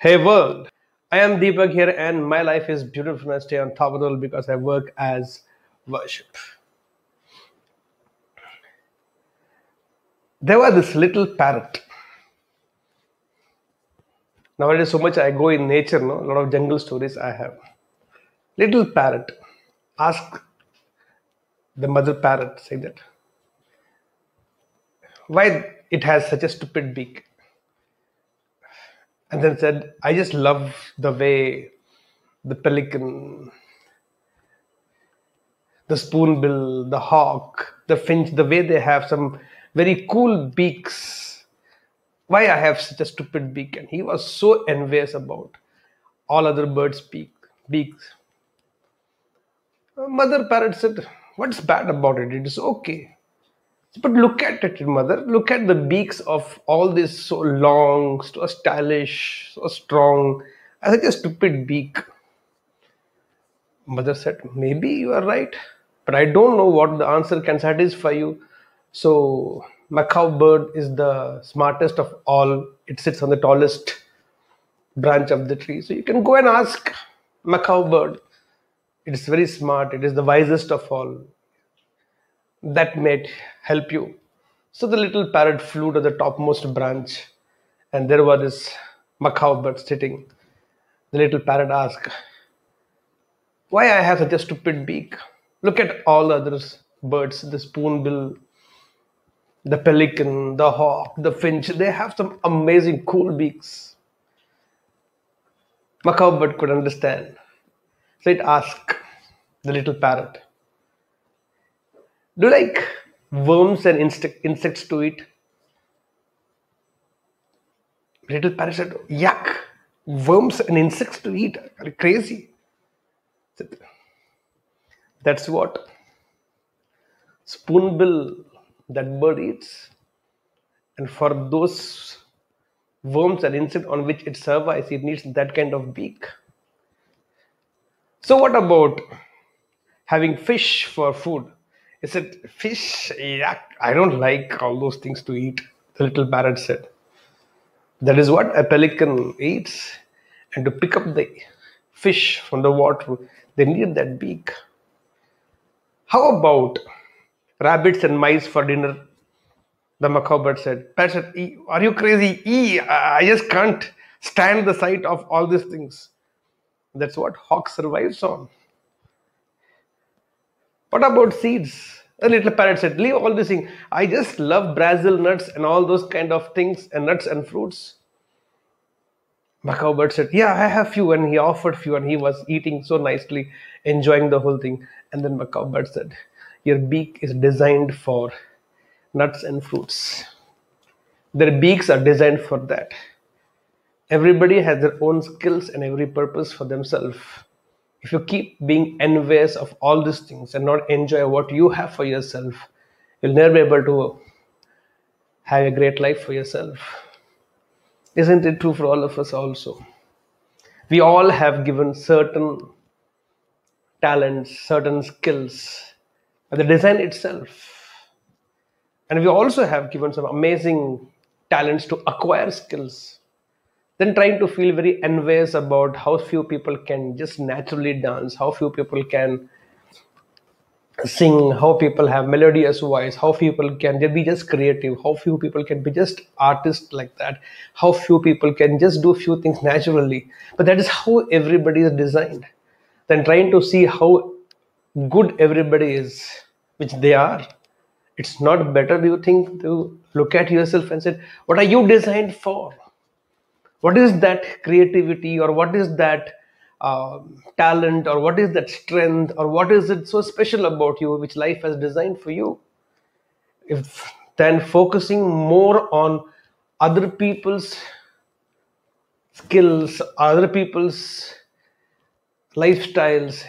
Hey world, I am Deepak here, and my life is beautiful and I stay on top of the world because I work as worship. There was this little parrot. Nowadays, so much I go in nature, no? A lot of jungle stories I have. Little parrot. Ask the mother parrot, say that. Why it has such a stupid beak? And then said, I just love the way the pelican, the spoonbill, the hawk, the finch, the way they have some very cool beaks. Why I have such a stupid beak? And he was so envious about all other birds' beak, beaks. Mother parrot said, What's bad about it? It is okay. But look at it, mother. Look at the beaks of all this so long, so stylish, so strong. I such a stupid beak. Mother said, Maybe you are right, but I don't know what the answer can satisfy you. So, macaw bird is the smartest of all. It sits on the tallest branch of the tree. So, you can go and ask macaw bird. It is very smart, it is the wisest of all. That might help you. So, the little parrot flew to the topmost branch, and there was this macaw bird sitting. The little parrot asked, why I have such a stupid beak. Look at all the other birds, the spoonbill, the pelican, the hawk, the finch. They have some amazing cool beaks. Macaw bird could understand. So it asked the little parrot, Do you like worms and insect, insects to eat? Little parasite, Yuck! Worms and insects to eat? Are crazy? That's what spoonbill that bird eats. And for those worms and insects on which it survives, it needs that kind of beak. So, what about having fish for food? Is it fish? I don't like all those things to eat, the little parrot said. That is what a pelican eats. And to pick up the fish from the water, they need that beak. How about rabbits and mice for dinner? The macaw bird said. "E- Are you crazy? E, I just can't stand the sight of all these things. That's what hawk survives on. What about seeds? The little parrot said, Leave all these things. I just love Brazil nuts and all those kind of things and nuts and fruits. Macaw bird said, Yeah, I have few. And he offered few and he was eating so nicely, enjoying the whole thing. And then Macaw bird said, Your beak is designed for nuts and fruits. Their beaks are designed for that. Everybody has their own skills and every purpose for themselves. If you keep being envious of all these things and not enjoy what you have for yourself, you'll never be able to have a great life for yourself. Isn't it true for all of us also? We all have given certain talents, certain skills, the design itself. And we also have given some amazing talents to acquire skills. Then trying to feel very envious about how few people can just naturally dance, how few people can sing, how people have melodious voice, how few people can be just creative, how few people can be just artists like that, how few people can just do few things naturally. But that is how everybody is designed. Then trying to see how good everybody is, which they are. It's not better, do you think, to look at yourself and say, what are you designed for? What is that creativity or what is that um, talent or what is that strength or what is it so special about you which life has designed for you? If then focusing more on other people's skills, other people's lifestyles,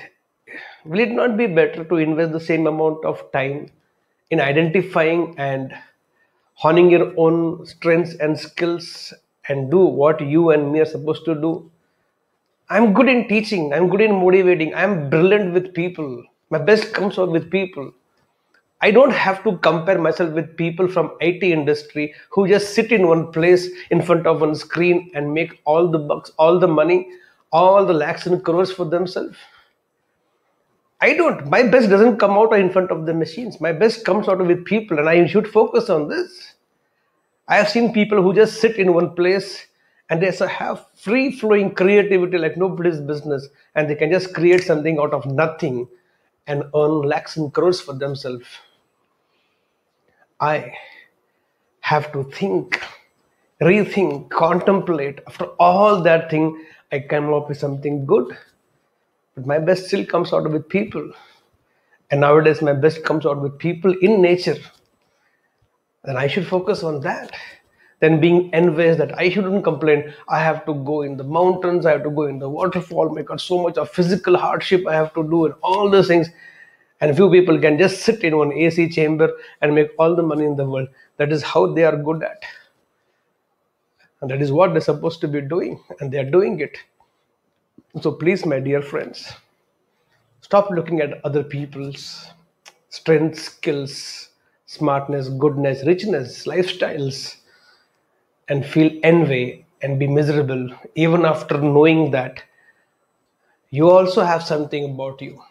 will it not be better to invest the same amount of time in identifying and honing your own strengths and skills and do what you and me are supposed to do? I'm good in teaching, I'm good in motivating, I'm brilliant with people. My best comes out with people. I don't have to compare myself with people from IT industry who just sit in one place in front of one screen and make all the bucks, all the money, all the lakhs and crores for themselves. I don't. My best doesn't come out in front of the machines. My best comes out with people, and I should focus on this. I have seen people who just sit in one place and they have free flowing creativity like nobody's business, and they can just create something out of nothing and earn lakhs and crores for themselves. I have to think, rethink, contemplate. After all that thing, I come up with something good. But my best still comes out with people. And nowadays, my best comes out with people in nature. Then I should focus on that. Then being envious that I shouldn't complain. I have to go in the mountains, I have to go in the waterfall, make out so much of physical hardship I have to do, and all those things. And few people can just sit in one AC chamber and make all the money in the world. That is how they are good at. And that is what they're supposed to be doing, and they are doing it. So please, my dear friends, stop looking at other people's strengths, skills, smartness, goodness, richness, lifestyles, and feel envy and be miserable even after knowing that you also have something about you